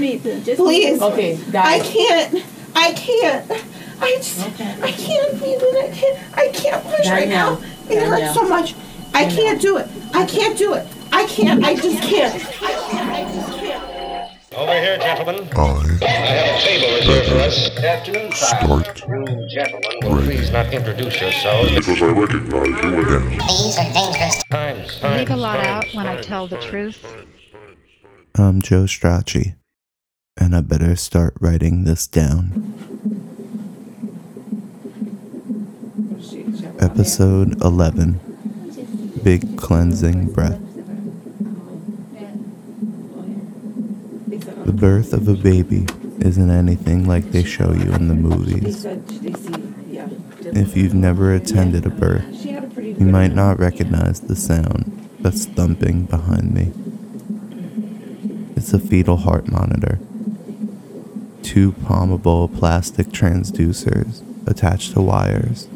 me. Just Please. Okay, I it. can't. I can't. I just. I can't breathe in. I can't. I can't push right now. Danielle, It hurts Danielle. so much. I can't do it. I can't do it. I can't. I just can't. Over here, gentlemen. I I have a table reserved for us. Good afternoon, Start. You gentlemen will please not introduce yourselves. because I recognize you again. These are dangerous. Times, I leave a times, lot out times, when I times, tell the times. truth. I'm Joe Strachey, and I better start writing this down. Episode 11 Big Cleansing Breath. The birth of a baby isn't anything like they show you in the movies. If you've never attended a birth, you might not recognize the sound that's thumping behind me. It's a fetal heart monitor. Two palmable plastic transducers attached to wires.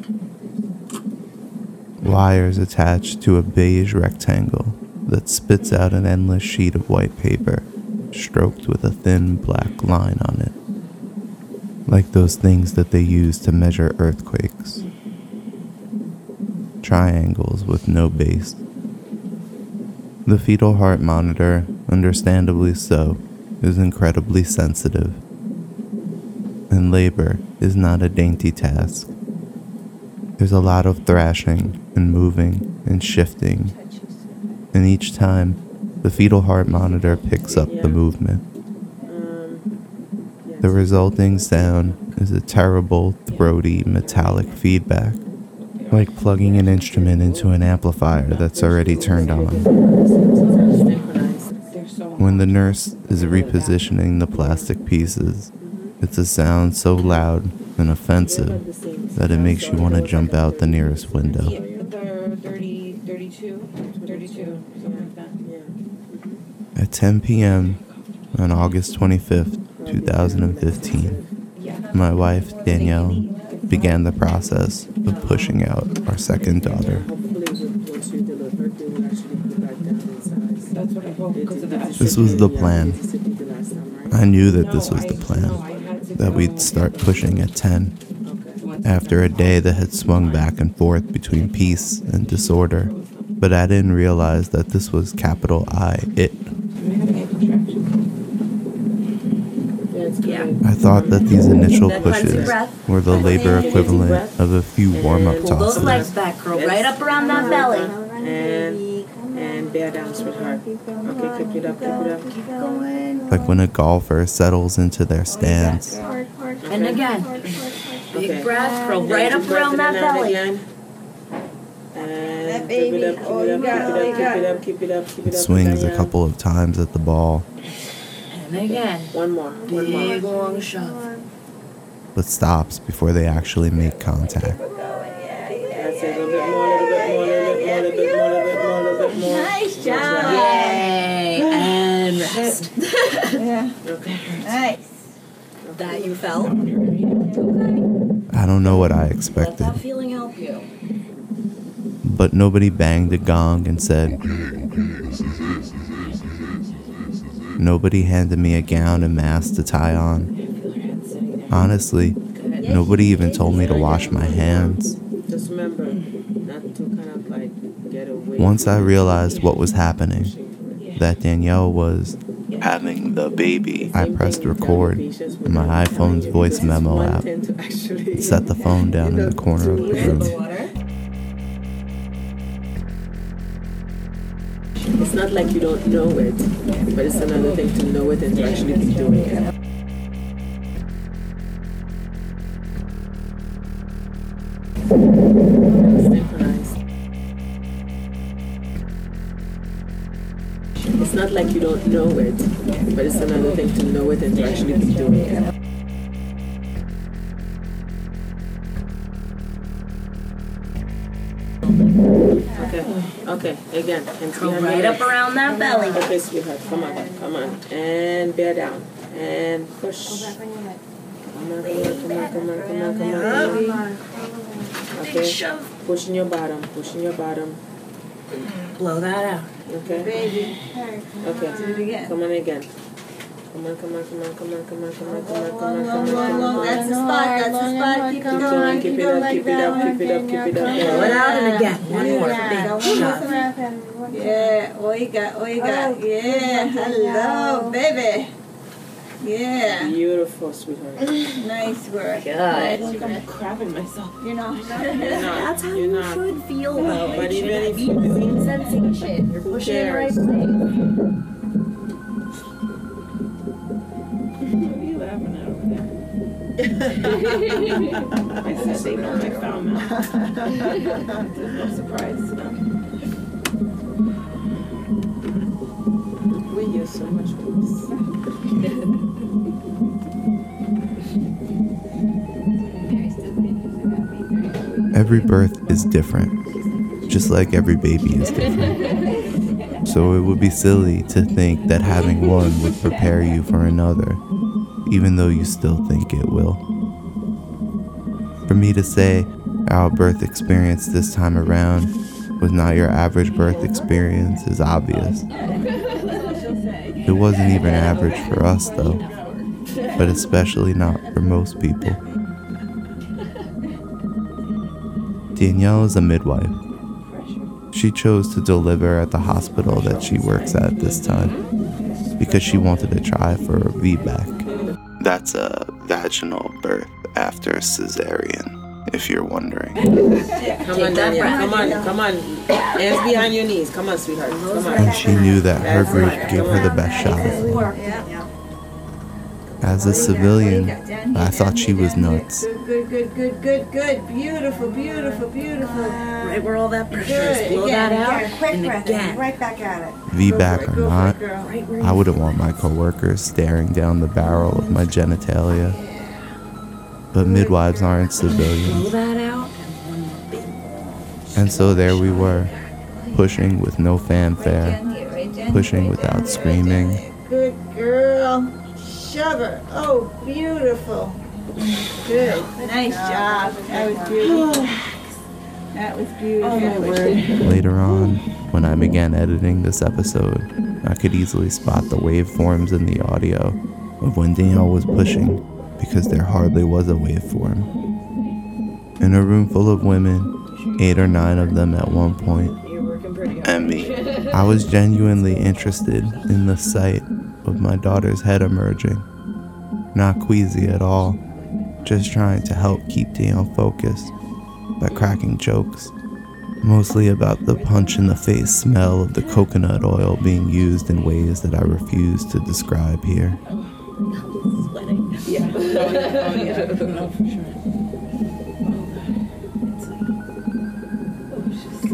Wires attached to a beige rectangle that spits out an endless sheet of white paper, stroked with a thin black line on it. Like those things that they use to measure earthquakes. Triangles with no base. The fetal heart monitor, understandably so, is incredibly sensitive. And labor is not a dainty task. There's a lot of thrashing and moving and shifting, and each time the fetal heart monitor picks up the movement. Um, the resulting sound is a terrible, throaty, metallic feedback, like plugging an instrument into an amplifier that's already turned on. When the nurse is repositioning the plastic pieces, it's a sound so loud and offensive that it makes you want to jump out the nearest window. 30, 32, 32, something like that. At 10 p.m. on August 25th, 2015, my wife, Danielle, began the process of pushing out our second daughter. That's what I hope because of that. This was the plan. I knew that this was the plan, that we'd start pushing at 10. After a day that had swung back and forth between peace and disorder, but I didn't realize that this was capital I, it. I thought that these initial That cleanse your pushes were the labor equivalent of a few warm up those legs tosses. back, girl, right up around that belly. And, and bear down, sweetheart. Okay, keep it up, keep it up. Keep going. Like when a golfer settles into their stance. And again, big Okay. breath, curl Then right up around that belly. again. And That keep it up, keep Oh, it up, got it, keep it up, keep it up, keep it up, keep it up. Swings a couple of times at the ball, And again, One more, one more. big long shove. but stops before they actually make contact. Yeah. Nice. That you felt? I don't know what I expected. Let expected, that feeling help you. but nobody banged a gong and said, Nobody handed me a gown and mask to tie on. Honestly, nobody even told me to wash my hands. Just remember, not to kind of like get away. Once I realized what was happening, that Danielle was having the baby, I pressed record in my iPhone's voice memo app and set the phone down in the corner of the room. It's not like you don't know it, but it's another thing to know it and to actually be doing it. Not like you don't know it, but it's another thing to know it and to actually be doing it. Okay, okay, again. Curl behind right up around that belly. Okay, sweetheart, come on, come on. And bear down. And push. Come on, come on, come on, come on, come on, come on, come on. Okay, pushing your bottom, pushing your bottom. Blow that out. Okay, Baby. okay. Do it again. Come on again. Come on, come on, come on, come on, come on, come on, come on, come on, come on, long, come long. on. That's the spot. That's the spot. Keep it Keep going. going, Keep keep it it up, keep it up, keep it up, keep it up. Blow it out and again. One more. Yeah. Big Go shot. Yeah, oiga, oiga. Oh, Yeah, hello, baby. Yeah, Beautiful, sweetheart. nice work. Good. I'm crapping myself. You know. You're not, That's how you're you not. should feel though. But It even should if be you- the same sensation. You're pushing in the right cares? place. What are you laughing at over there? I said they know my foul mouth. No surprise use so much words. Every birth is different, just like every baby is different. So it would be silly to think that having one would prepare you for another, even though you still think it will. For me to say our birth experience this time around was not your average birth experience is obvious. It wasn't even average for us though, but especially not for most people. Danielle is a midwife. She chose to deliver at the hospital that she works at this time because she wanted to try for a VBAC. That's a vaginal birth after a cesarean, if you're wondering. Come on, that Danielle. Come on, come on. Hands behind your knees. Come on, sweetheart. Come on. And she knew that her group gave her the best shot. As a civilian, I thought she was nuts. Good, good, good, good, good, good. Beautiful, beautiful, beautiful. Right where all that pressure is. Blow Again, that out. again. Quick and breath. again. Right back at it. VBAC Go or not, girl. Right where I wouldn't want my coworkers staring down the barrel of my genitalia. But midwives aren't civilians. And one more big And so there we were, pushing with no fanfare, Down here, right down pushing here, right down without screaming. right down here. Good girl. Shove her. Oh, beautiful. Good. Nice job. That was beautiful. That was beautiful. Oh, Later on, when I began editing this episode, I could easily spot the waveforms in the audio of when Danielle was pushing because there hardly was a waveform. In a room full of women, eight or nine of them at one point, You're working pretty hard. and me, I was genuinely interested in the sight of my daughter's head emerging. Not queasy at all, just trying to help keep Danielle focused by cracking jokes, mostly about the punch in the face smell of the coconut oil being used in ways that I refuse to describe here. sweating. Yeah. Oh, yeah. Oh, for sure.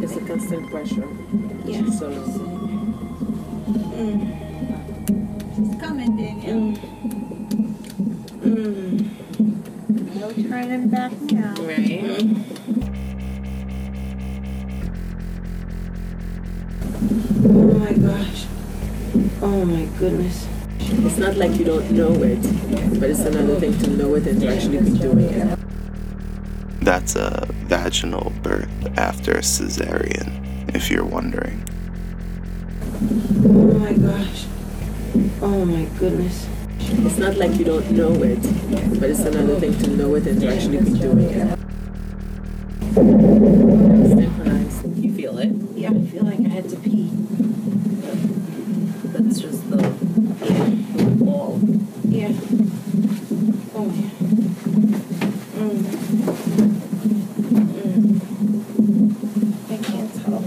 It's a constant pressure. Yeah. So, She's coming, Danielle. No turning back now. Right. Oh my gosh. Oh my goodness. it's not like you don't know it, but it's another thing to know it and to actually be doing it. That's a vaginal birth after a cesarean, if you're wondering. Oh my gosh. Oh my goodness. It's not like you don't know it, but it's another thing to know it and to actually be doing it. Synchronized. You feel it. Yeah, I feel like I had to pee. That's just the the wall. Yeah. Oh yeah. Mm. Mm. I can't tell.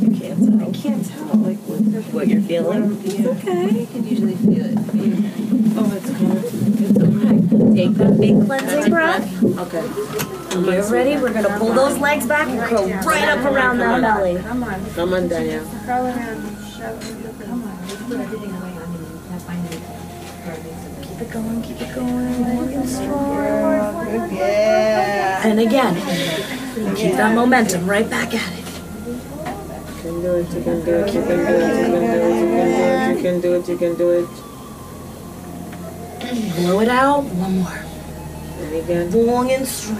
You can't tell I can't tell. Like what the what you're feeling. Yeah. Okay. You can usually feel it. Oh, it's coming. It's okay. Take that big cleansing breath. Okay. When you're ready, we're gonna pull those legs back and curl right up around that belly. Come on. Come on, Danielle. Curl around. Shove it. Come on. Keep it going, keep it going. Working strong. Yeah. And again, keep that momentum right back at it. You can do it, you can do it, you can do it, you can do it, you can do it, you can do it. Blow it out. One more. And again. Long and strong.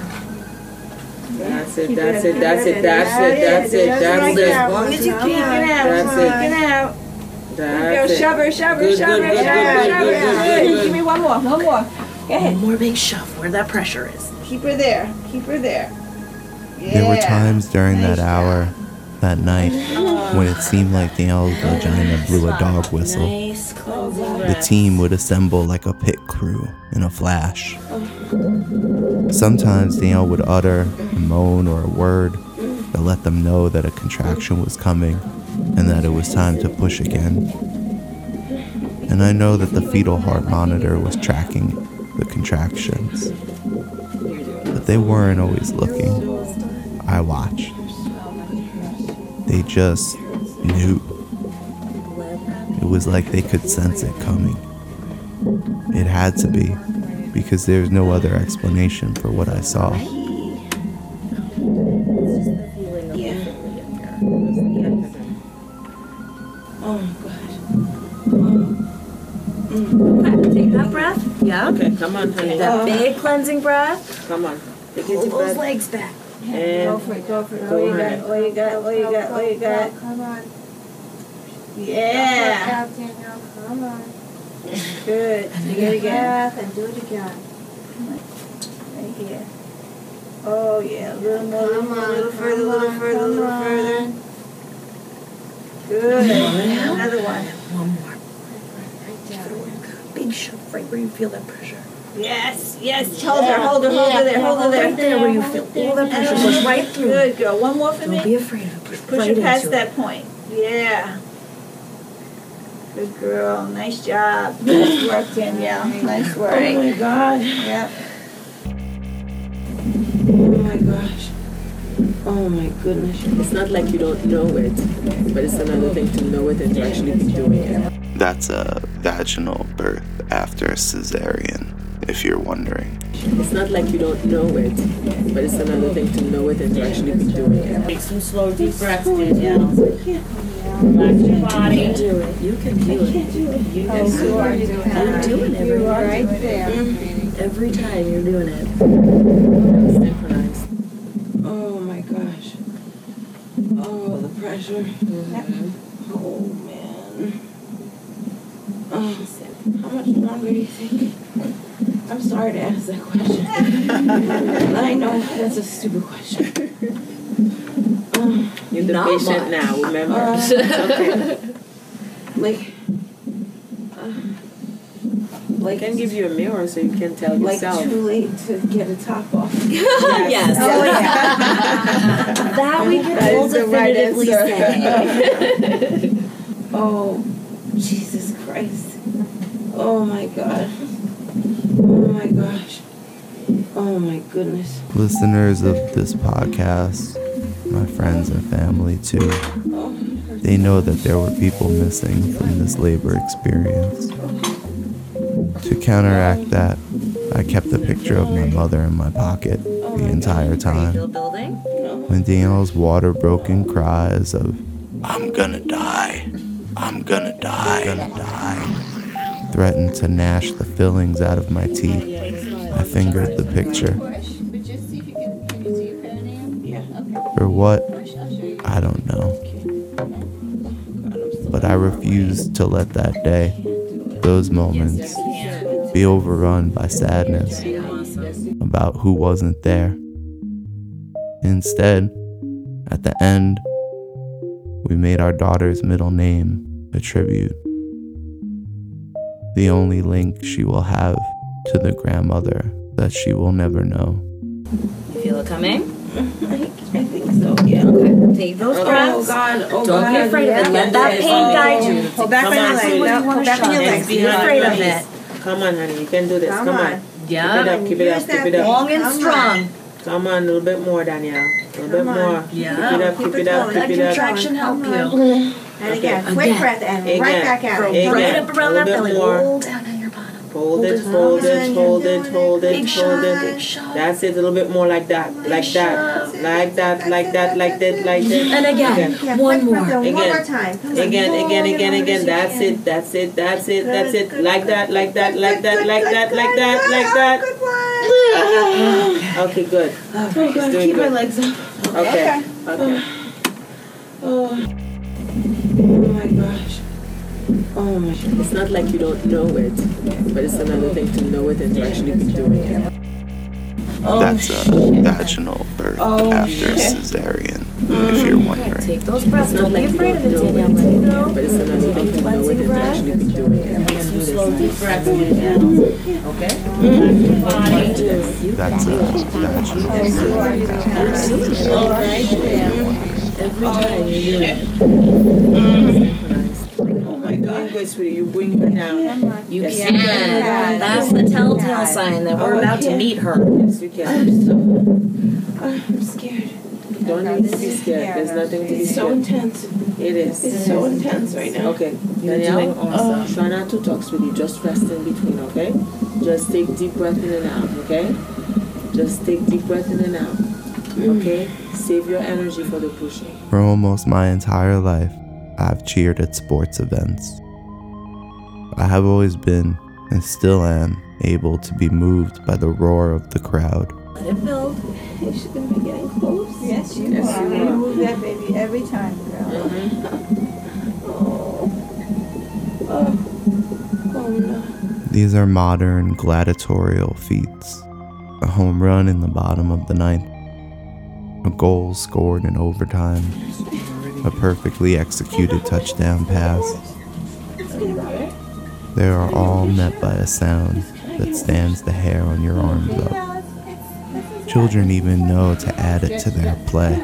That's it, that's it, that's it, that's it, that's it, that's it. As long as you keep it out. That's it. Get out. Go That's it. shove her, shove her, shove good, her, shove her, Give me one more, one more. Go ahead. More big shove where that pressure is. Keep her there. Keep her there. There were times during that Nice hour, that night, when it seemed like Danielle's vagina blew a dog whistle. The team would assemble like a pit crew in a flash. Sometimes Danielle would utter a moan or a word that let them know that a contraction was coming and that it was time to push again. And I know that the fetal heart monitor was tracking the contractions. But they weren't always looking. I watched. They just knew. It was like they could sense it coming. It had to be, because there's no other explanation for what I saw. Yeah. Oh my god. Mm. Mm. Take that breath. Yeah. Okay, come on, honey. That big cleansing breath. Come on. Pull those legs back. Go And for it, go for it. Go What you ahead. got? What you got? What you got? What you got? Come on. Yeah. Come on. Good. Do it again. Breath and do it again. Right here. Oh yeah. A little more. A little Come more. A on, little further. A little further. A little further. Good. Another one. One more. Right there. Big shove right where you feel that pressure. Yes. Yes. Hold her. Hold her. Hold her there. Hold her Right there. there where you feel all that pressure goes right through. Good girl. One more for me. Don't be afraid of it. Push, Push right her past into it. that point. Yeah. Good girl. Nice job. Nice work, Danielle. Nice work. Oh my God. Yep. Oh my gosh. Oh my goodness. It's not like you don't know it, but it's another thing to know it and to actually be doing it. That's a vaginal birth after a cesarean, if you're wondering. It's not like you don't know it, but it's another thing to know it and to actually be doing it. Take some slow deep breaths, Danielle. Relax your body. You can do it. You can do it. You can do You are doing it every, Right there. every time you're doing it. Synchronized. Oh my gosh. Oh, the pressure. Oh man. Oh, how much longer do you think? I'm sorry to ask that question. I know that's a stupid question. You're the Not patient much. now, remember? okay. Like, uh, like, I can give you a mirror so you can tell Like yourself. too late to get a top off. yes. Oh, yeah. That we can That all is the right definitively say. Oh, Jesus Christ. Oh my God. Oh my gosh. Oh my goodness. Listeners of this podcast, my friends and family too, they know that there were people missing from this labor experience. To counteract that, I kept a picture of my mother in my pocket the entire time. When Danielle's water broken cries of, I'm gonna die, I'm gonna die, I'm gonna die, threatened to gnash the fillings out of my teeth, I fingered the picture. For what? I don't know. But I refused to let that day, those moments, be overrun by sadness about who wasn't there. Instead, at the end, we made our daughter's middle name a tribute. The only link she will have to the grandmother that she will never know. You feel it coming? I think so, yeah. Okay. Take those Oh breaths. God, oh Don't God. be afraid of it. Let that Yes. pain guide you. Oh, hold back on your Come on, legs. sweetie. No, hold back on your legs. be afraid of it. Come on, honey, you can do this. Come, Come on. on. Keep it up, keep it up, keep it up. Long and strong. Come on, a little bit more, Danielle. A little bit more. Yeah. Keep it up, Keep keep it it up, going. Let keep it up. contraction help you. And again, Again. quick breath and right back at Go it. Right up around that belly. bit. Roll down on your bottom. Hold it, Hold hold it. it, hold it, hold it, Big hold it. That's it, a little bit more like that, like that, like that, like that, like that, like that. And again, one more. and One Again. more time. Again, again, again, again. That's it, that's it, that's it, that's it. Like that, like that, like that, like that, like that, like that. Okay, good. Oh, She's doing keep my legs up. Okay, okay. Oh. Oh my gosh. Oh my, it's not like you don't know it, but it's another thing to know it and to actually be doing it. Oh, That's a vaginal birth oh, after cesarean, if mm. you're wondering. Take those breaths. Don't be afraid of it, Danielle. it, Let it go. but it's another thing to know it and to actually be doing it. You can do this. Slow deep breaths in. Okay? Mm-hmm. That's a vaginal Every time you do it. Oh my God. Good, sweetie. You bring her down. You Yes, can. That's the telltale sign that we're about to meet her. Yes, you can. I'm so. I'm scared. Don't need to be scared. There's nothing to be scared. It's so intense. It is. It's so intense right now. Okay, You're Danielle, uh, try not to talk, sweetie. Just rest in between, okay? Just take deep breath in and out, okay? Just take deep breath in and out, okay? Save your energy for the pushing. For almost my entire life, I've cheered at sports events. I have always been, and still am, able to be moved by the roar of the crowd. Let it build. Is she gonna be getting close? Yes, you Yes, are. you You move that baby every time, girl. Oh. Oh. Oh no. These are modern gladiatorial feats. A home run in the bottom of the ninth, a goal scored in overtime, a perfectly executed touchdown pass. They are all met by a sound that stands the hair on your arms up. Children even know to add it to their play.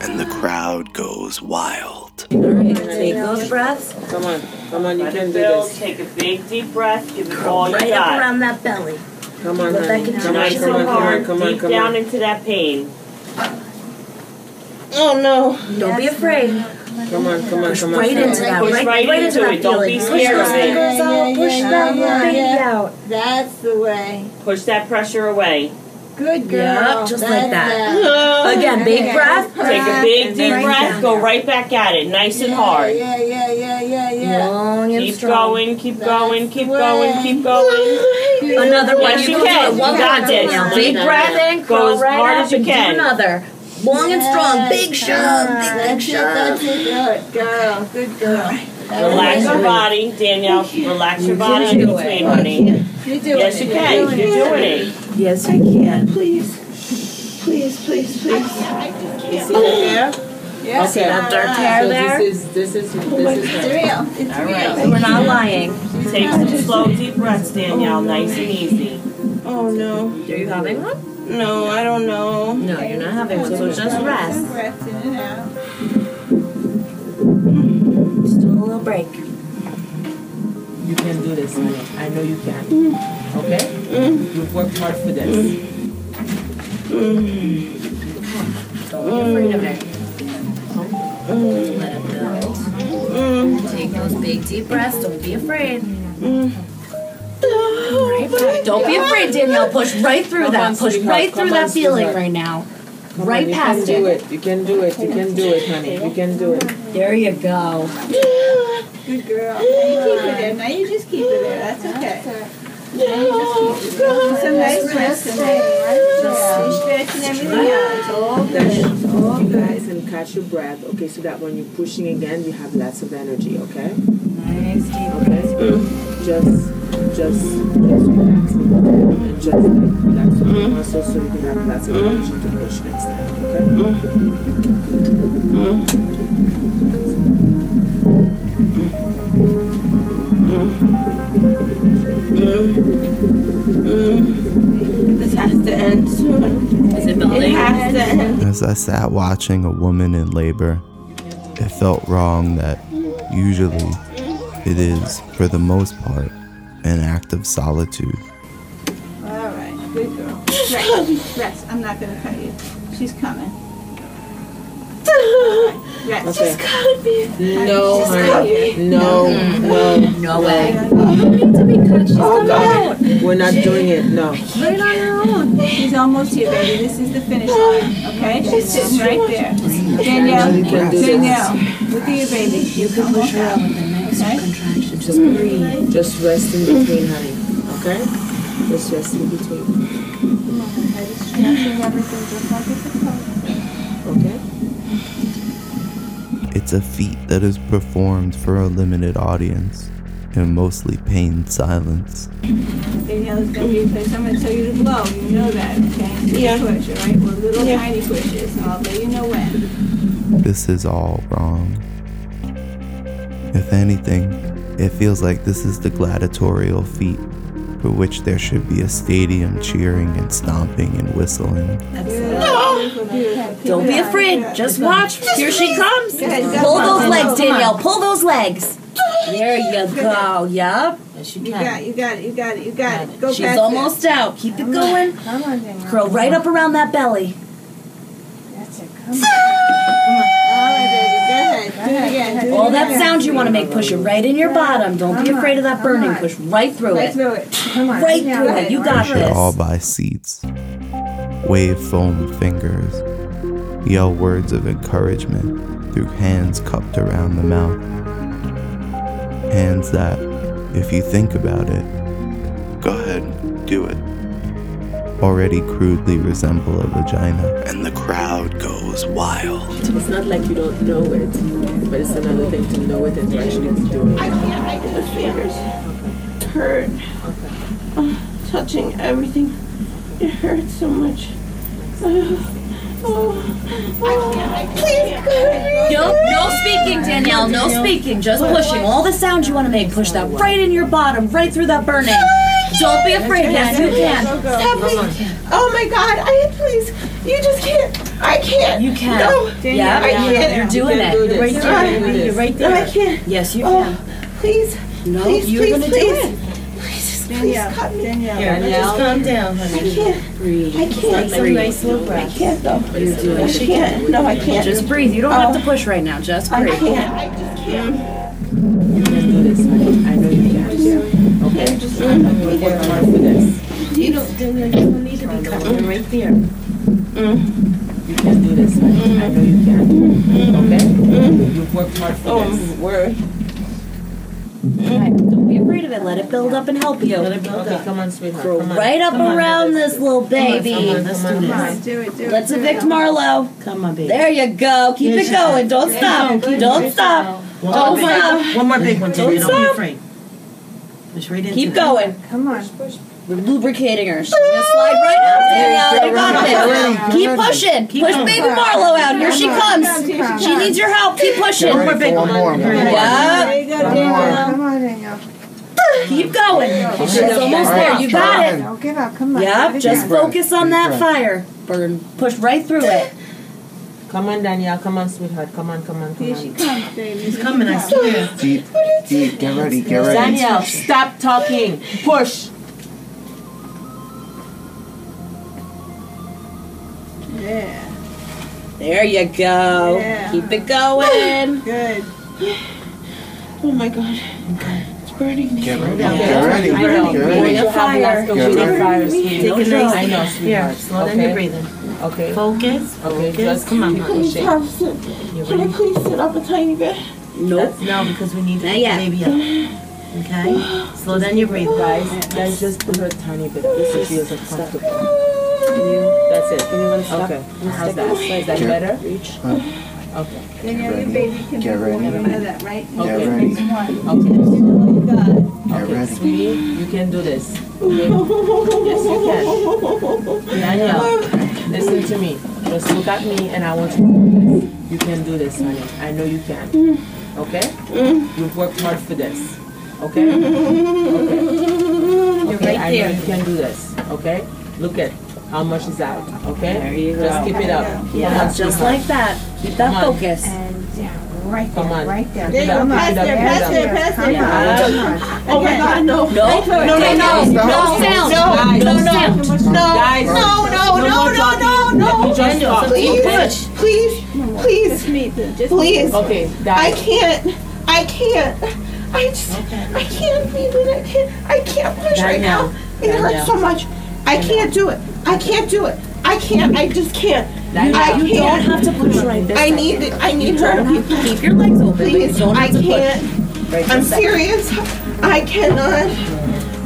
And the crowd goes wild. Alright, take those breaths. Come on, come on, you Let can it do build. this. Take a big deep breath. Give it all you Right up got. around that belly. Come on, Let that honey. continue. Come on, Nice come on, and come on, hard. come on, Deep come down on. into that pain. Oh no. Don't be afraid. Come on, come on, Push come on. right into that. Push Right, right right into into that it. Don't be feeling. Push scared of it. fingers out. Push Yeah, that yeah, baby yeah. out. That's the way. Push that pressure away. Good girl. Yep, just like That's that. Again, big Okay. breath. Take a big deep then breath. down Go right back at it. Nice and hard. Yeah, yeah, yeah, yeah, yeah. Long and Keep strong. going. Keep That's going. Keep the going. way. Keep going. Another one. Yes, you you go can. do it one You got more this. Big breath in. Go Go as right hard as you and do can. another. Long and strong. Big shove. Big, That's big shove. that's it. Good girl. Good girl. Relax your body, Danielle. Relax your body in do it. between, honey. You're doing Yes, it. you can. You're doing it. Yes, I can. Please. Please, please, please. You see that there? Yeah. Okay. that dark hair So there? this is, this is, this is It's real. It's All right. real. We're not lying. Take some slow, deep breaths, Danielle. Nice and easy. Oh no. Are you having one? No, I don't know. No, you're not having one. So just rest. Some breaths in and out. Just do a little break. You can do this, honey. I know you can. Okay? Mm. You've worked hard for this. Don't be afraid of it. Mm. Let it build. Mm. Take those big deep breaths. Don't be afraid. Don't be afraid, Danielle. Push right through Come that. on, Push sweetheart. right through Come that feeling sweetheart. right now. Come Right on, you past can do it. it. You can do it. You can do it, honey. You can do it. There you go. Good girl. Now you keep it there. Now you just keep it there. That's okay. Some nice rest in there. You're everything out. It's all good. It's all You good. guys can catch your breath, okay, so that when you're pushing again, you have lots of energy, okay? Nice. Okay? Just, just, just relax. And just like relax your mm-hmm. muscles so you can have lots of mm-hmm. energy to push next time, okay? Mm-hmm. This has to end soon. Is it It has to end. As I sat watching a woman in labor, it felt wrong that usually it is, for the most part, an act of solitude. All right. Good girl. Rest. Rest. I'm not going to cut you. She's coming. Rest. Okay. No, Just honey. cut you. No, no. No no way. Oh, God. We're not doing it, no. Right on her own. She's almost here, baby. This is the finish line. Okay? She's sitting right there. Danielle, You can do this. Danielle, look at your baby. You can push her out. Okay? Just breathe. Just rest in between, honey, okay? Just rest in between, okay? It's a feat that is performed for a limited audience in mostly pained silence. Danielle is gonna be push. I'm gonna tell you to blow. You know that, okay? Yeah. Push, all right? Well, little Yeah. tiny pushes. I'll let you know when. This is all wrong. If anything, it feels like this is the gladiatorial feat for which there should be a stadium cheering and stomping and whistling. Don't be afraid. Just watch. Here she comes. Pull those legs, Danielle. Pull those legs. There you go. Yep. You You can. got, you got it. You got it. You got it. Go She's past almost out. Keep it going. Come on, Danielle. Curl right up around that belly. That's it. Come on. Again. Do it All that sound you want to make, push it right in your bottom. Don't be afraid of that burning. Push right through Right it. through it. Come on. Right through it. You got Pressure all by seats. Wave foam fingers. Yell words of encouragement through hands cupped around the mouth. Hands that, if you think about it, go ahead, do it. Already crudely resemble a vagina. And the crowd goes wild. It's not like you don't know it, but it's another thing to know it and to actually be doing I can't, I the fingers hurt. Uh, touching everything, it hurts so much. Oh, I can't, I please, God. No, no speaking, Danielle. No speaking. Just pushing. All the sounds you want to make, push that right in your bottom, right through that burning. Don't be afraid. Yes, you can. Stop me. Oh my God, I please, you just can't, I can't. You can. No, Yeah, I can't. You're doing can do it. You're right this. there. You can do You're this. right No, I can't. Yes, you can. Oh, please, No, please, you're please, gonna do please. it. Please, just Danielle. cut me. Danielle. Just calm down, honey. I can't, Breathe. I can't. Like some nice little I can't though. You're doing I it. can't. No, I can't. Just breathe. You don't have to oh. push right now. Just breathe. I can't. I just can't. You can. Okay? We work hard for this. You don't, Danielle, you don't need to be cutting right there. You can do this, honey. I know you can. Okay? You've worked hard for Oh, this. word. Don't be afraid of it. Let it build up and help you. Let it build Okay, come on, sweetheart. Go Come on. right up Come on, around let's- this little baby. Come on, let's do Come on, this. do it, do it. Let's do evict it. Marlo. Come on, baby. There you go. Keep it going. Don't stop. Don't stop. Don't stop. One more big one, Don't Jimmy. Don't be stop. afraid. Push right into Keep it. going. Come on. We're lubricating her. She's gonna slide right out. Danielle, you got this. Keep pushing. Push baby Marlo out. Here she comes. She needs your help. Keep pushing. One more big one. Yeah. There you go, Danielle. Come on, Danielle. Keep going. She's almost there. You got it. Don't give up. Come on. Yep. Just focus on that fire. Burn. Push right through it. Come on, Danielle. Come on, sweetheart. Come on, come on, come Here she on. comes, baby. He's coming, I swear. Deep, deep, get ready, get ready. Danielle, stop talking. Push. Yeah, There you go. Yeah. Keep it going. good. Oh my God. It's burning me. Get ready, Okay. get ready, I know. get When ready. you have lots of Get weed ready. fire, sweetie. Take it drugs. nice. I know, Here, sweetheart. slow down your Okay. breathing. Okay. Focus. Okay, Focus. just Come on, keep honey. Please have some. You Can I please sit up a tiny bit? Nope. That's no, because we need to Not get yet. the baby up. Okay? Slow down your breathing. Guys, guys, just put her a tiny bit. This is feels uncomfortable. Can you, that's it. Anyone stop? Okay. How's that? Is that better? Reach. Okay. Danielle, your ready. baby can Get be ready. You know that, right? Get Okay. ready, Next one. Okay. You got it. Okay, ready. sweetie, you can do this. Okay? Yes, you can. Danielle, listen to me. Just look at me and I want you to do this. You can do this, honey. I know you can. Okay? You've worked hard for this. Okay? Okay. Okay, I know you can do this. Okay? Look at how much is out. Okay? There you Just go. keep it up. Yeah, just like that. Keep that focus. And yeah, right Come there, on. right there. There you go. Come on. Pass there, pass there, pass there. Yeah. Come on. Oh my God, no. No, no, no, no, no, Stop. sound. Guys, No sound. No, Guys, no, no, no, more no, no, talking. no. Let me just talk. Please, please, please, Just me, just please. Okay, I guys. can't. I can't. I just, I can't breathe it. I can't, I can't push right now. It Danielle. hurts so much. I can't do it. I can't do it. I can't. I just can't. Danielle, I You don't can't. have to push right this I need it. I need You don't her. have to keep your legs open, but you Please, don't I have to push. can't. Right I'm this second. serious. I cannot.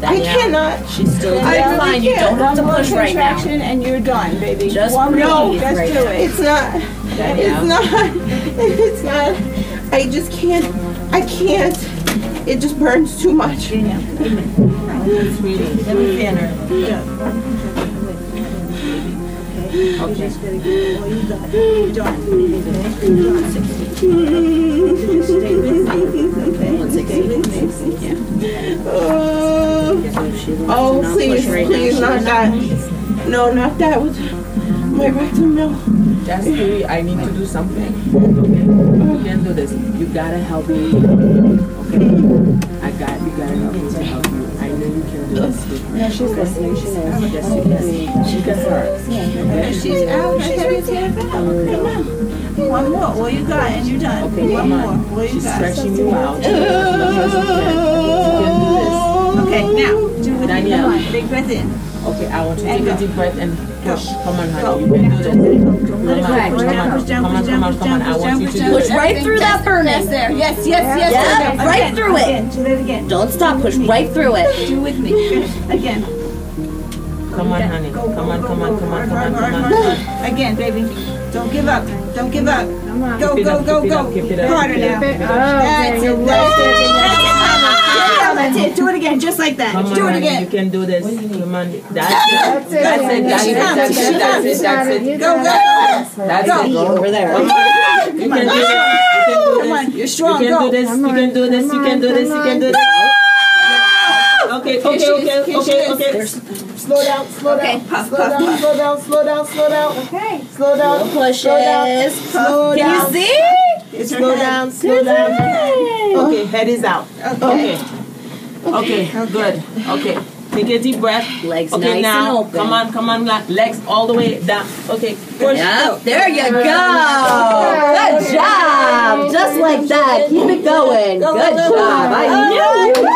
I Danielle. cannot. She's still I doing really fine. You can't. don't have to One more push right now. contraction and you're done, baby. Just One breathe more. Just right do now. it. It's not. It's not. It's not. I just can't. I can't. It just burns too much. Sweetie, let me fan her. Oh, please, please, not that. No, not that with my rectum, no. Jasper, I need to do something. Okay. You can't do this. You gotta help me. Okay? I got you gotta help me to help you. No, she's listening. She knows. You can. She start. She's out. She's right. One more. What you got? And you're done. Okay, One more. What you got? Okay, now do. Come. Big breath in. Okay, I want to take a deep breath and push. Come on, Go. honey. You can do this. Come Let it on, come Push on, come on, come on, push come on. down, I want you to down. do Push right through that burning. Yes, there. Yes, yes, yes. Yeah, right again, through it. Do that again. Don't stop. Push right through it. Do with me. Again. Come on, honey. Go, go, Come on, come on, come on, come on, come on. Again, baby. Don't give up. Don't give up. Go, go, go, go. up, keep it up, Harder now. up, it That's it. That's it. That's it. Do it again, just like that. Come on, Do it honey. You can do this. Come on. That's it. That's it. That's it. That's it. That's She it. That's she it. That's it. That's it. Go, go, go. That's Go. it. Over there. Come on. You can do this. You can do Come on, this. you're You strong. can do Go. this. You can do this. You can do this. You can do this. Okay, okay, she is, okay, here she okay, is. okay. Slow down, slow down, Okay. slow down, slow down, Okay. slow down, slow down. Okay. Slow down, Pushes. slow Can down. you see? It's her Slow head. down, slow down. Okay, head is out. Okay. Okay. Okay, good. Okay. Take a deep breath. Legs Okay, nice now, and open. come on, come on, legs all the way down. Okay, push. Yep, there you go. Good job. Just like that. Keep it going. Good job. I knew you could.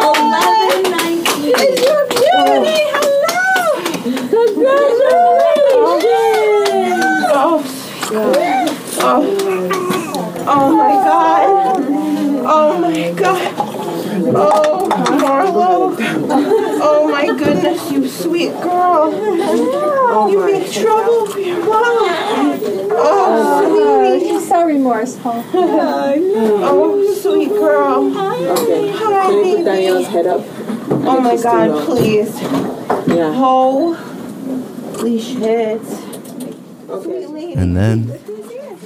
11, 19. It's your beauty. Hello. Oh my god. Oh my god. Oh, Marlo. Oh my goodness, you sweet girl. You oh make trouble for your mom. Oh, oh sweetie. She's so remorseful. Oh, sweet girl. Okay. Hi, Can you put baby. Danielle's head up? Oh my god, please. Yeah. Holy shit. Okay. And then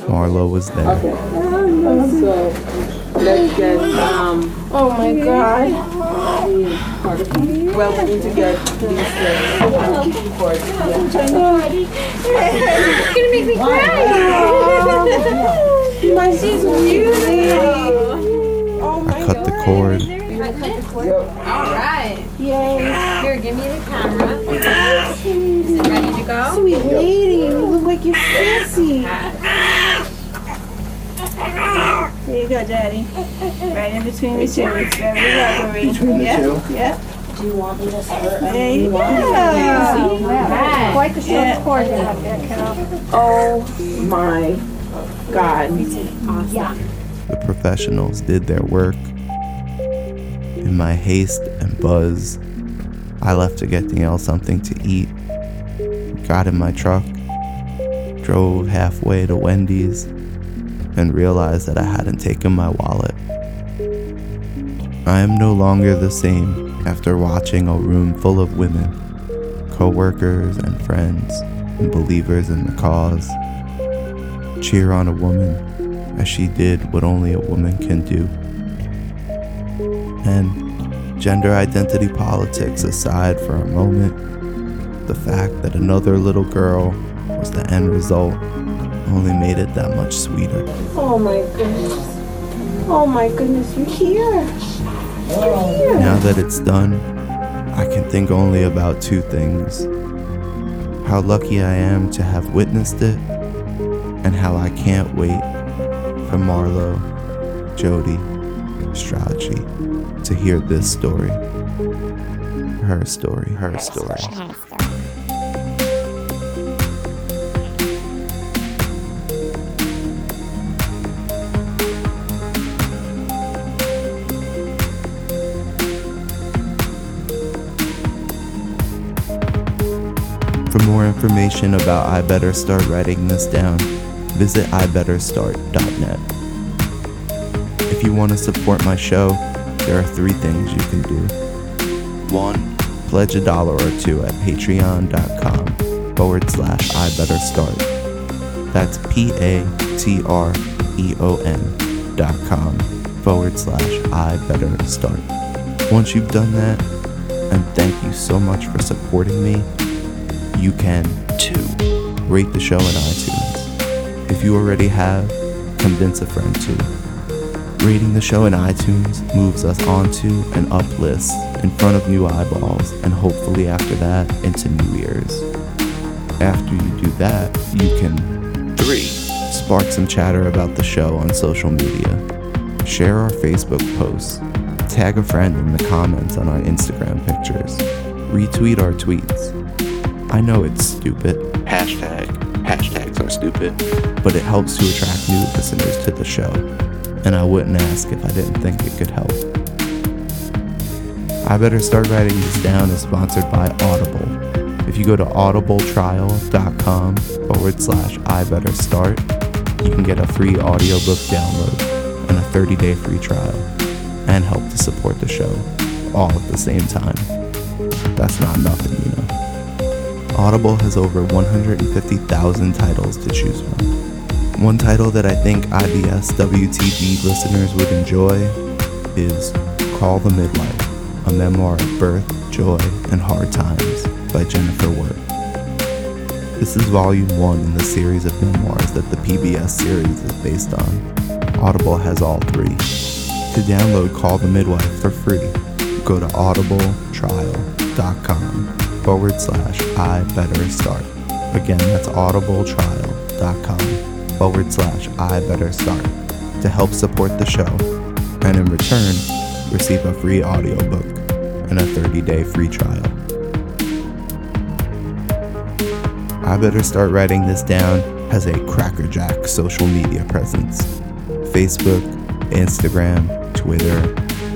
Marlo was there. Okay. Oh, so let's get um. Oh my god. Well, we need to get these things. for it. It's gonna make me cry. My sweet Oh my Cut the cord. Alright. Yay. Here, give me the camera. Is it ready to go? sweet lady. You look like you're fancy. There you go, Daddy. Right in between the two. It's very rubbery. Between the two? Yep. Do you want me to start? There you go. Alright. Quite the short Yeah. cord you have there, kiddo. Oh my god. The professionals did their work. In my haste and buzz, I left to get Danielle something to eat. Got in my truck, drove halfway to Wendy's, and realized that I hadn't taken my wallet. I am no longer the same after watching a room full of women, co workers and friends, and believers in the cause cheer on a woman as she did what only a woman can do. And gender identity politics aside for a moment, the fact that another little girl was the end result only made it that much sweeter. Oh my goodness. Oh my goodness, you're here. You're here. Now that it's done, I can think only about two things how lucky I am to have witnessed it, and how I can't wait for Marlo, Jody, Strachey to hear this story. Her story, her story. Information about I Better Start Writing This Down, visit ibetterstart.net. If you want to support my show, there are three things you can do. One, pledge a dollar or two at patreon.com forward slash ibetterstart. That's P A T R E O N dot com forward slash I better start. Once you've done that, and thank you so much for supporting me, you can too rate the show in iTunes. If you already have, convince a friend too. Rating the show in iTunes moves us onto an up list in front of new eyeballs and hopefully after that into new ears. After you do that, you can 3. Spark some chatter about the show on social media. Share our Facebook posts. Tag a friend in the comments on our Instagram pictures. Retweet our tweets. I know it's stupid. Hashtag. Hashtags are stupid. But it helps to attract new listeners to the show. And I wouldn't ask if I didn't think it could help. I Better Start Writing This Down is sponsored by Audible. If you go to audibletrial.com forward slash I Better Start, you can get a free audiobook download and a 30 day free trial and help to support the show all at the same time. That's not nothing, you know. Audible has over 150,000 titles to choose from. One title that I think IBS WTD listeners would enjoy is Call the Midwife, a memoir of birth, joy, and hard times by Jennifer Worth. This is volume one in the series of memoirs that the PBS series is based on. Audible has all three. To download Call the Midwife for free, go to audibletrial.com forward slash I better start. Again, that's audibletrial.com forward slash I better start to help support the show and in return receive a free audiobook and a 30 day free trial. I Better Start Writing This Down has a crackerjack social media presence Facebook, Instagram, Twitter,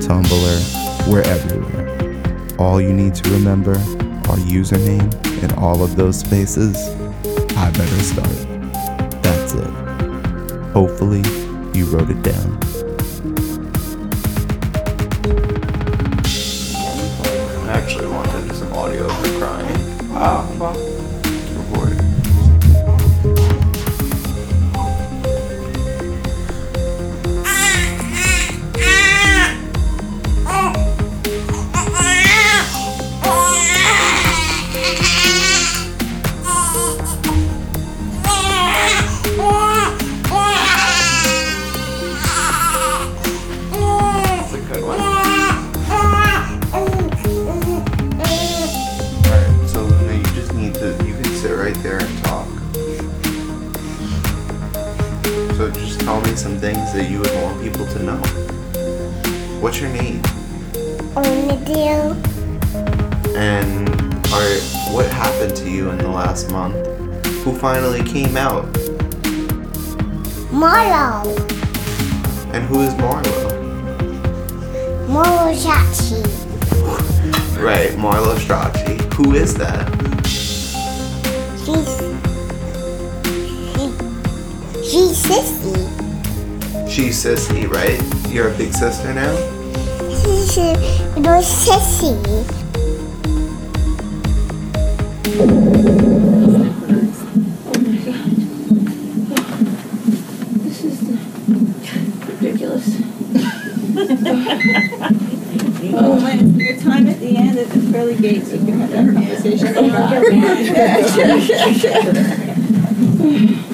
Tumblr, we're everywhere. All you need to remember, our username in all of those spaces, I Better Start. That's it. Hopefully, you wrote it down. What's your name? Omadil, And are, what happened to you in the last month? Who finally came out? Marlo. And who is Marlo? Marlo Shachi, Right, Marlo Strachey. Who is that? she's, she, she's sissy. She's Sissy, right? You're a big sister now? She's a little sissy. This is ridiculous. Oh, when your time at the end at the pearly gates, you can have that conversation.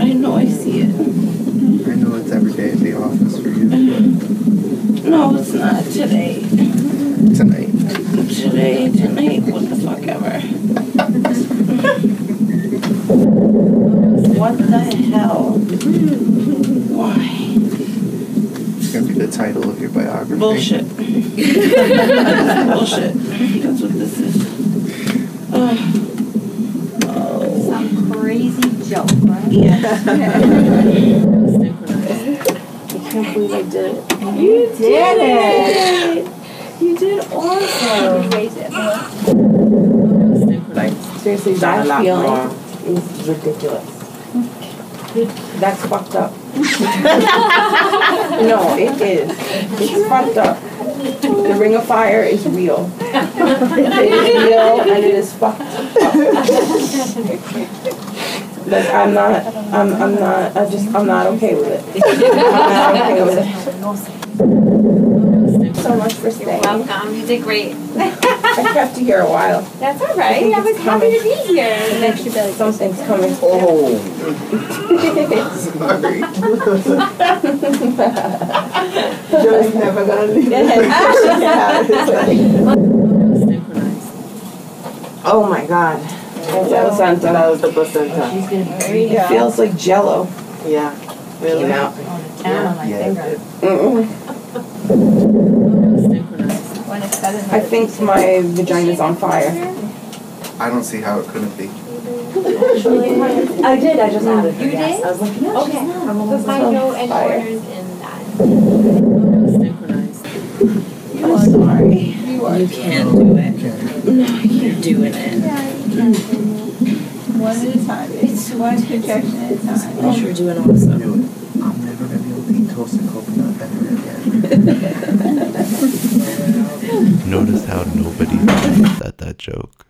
I know I see it. I know it's every day at the office for you. No, it's not today. Tonight. Today, tonight, what the fuck ever. What the hell? Why? It's gonna be the title of your biography. Bullshit. Bullshit. That's what this is. Ugh. Oh. Some crazy joke, right? Yes. I can't believe I did it. You did it! You did awesome. Raise it. Like seriously, that feeling is ridiculous. That's fucked up. no, it is. It's fucked up. The ring of fire is real. It is real and it is fucked up. Like I'm not, I'm, I'm not, I just, I'm not okay with it. I'm not okay with it. So much for staying. Welcome. You did great. I kept you here a while. That's all right. I was happy to be here. And then she's like, something's coming. Oh. Sorry. Joe's never gonna leave. Oh my god. That's El Santo. That was the placenta. There you It go. feels like jello. Yeah. Really? Came out. Yeah. it did. Mm-mm. When it's better than I think my vagina's on fire. I don't see how it couldn't be. I did, I just added her, You yes. did? I was like, no, she's Okay. not. I'm So almost find on no any fire. orders in that. I'm sorry. You can't do it. No, you're doing it. Yeah, you're doing it. one at a time. It's one contraction at a time. You're doing awesome. Knew it. I'm never gonna be able to eat toasted coconut ever again. Notice how nobody laughed at that joke.